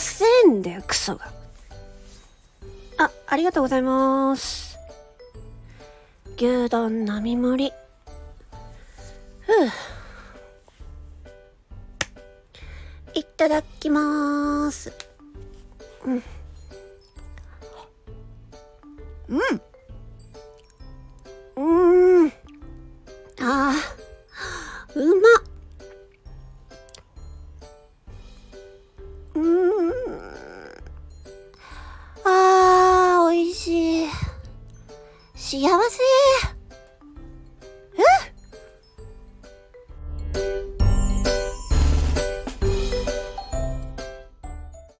せんだよ、クソが。あ、ありがとうございます。牛丼並盛り。ふう。いただきまーす。うん。うん。うーん。あー、美味しい。幸せ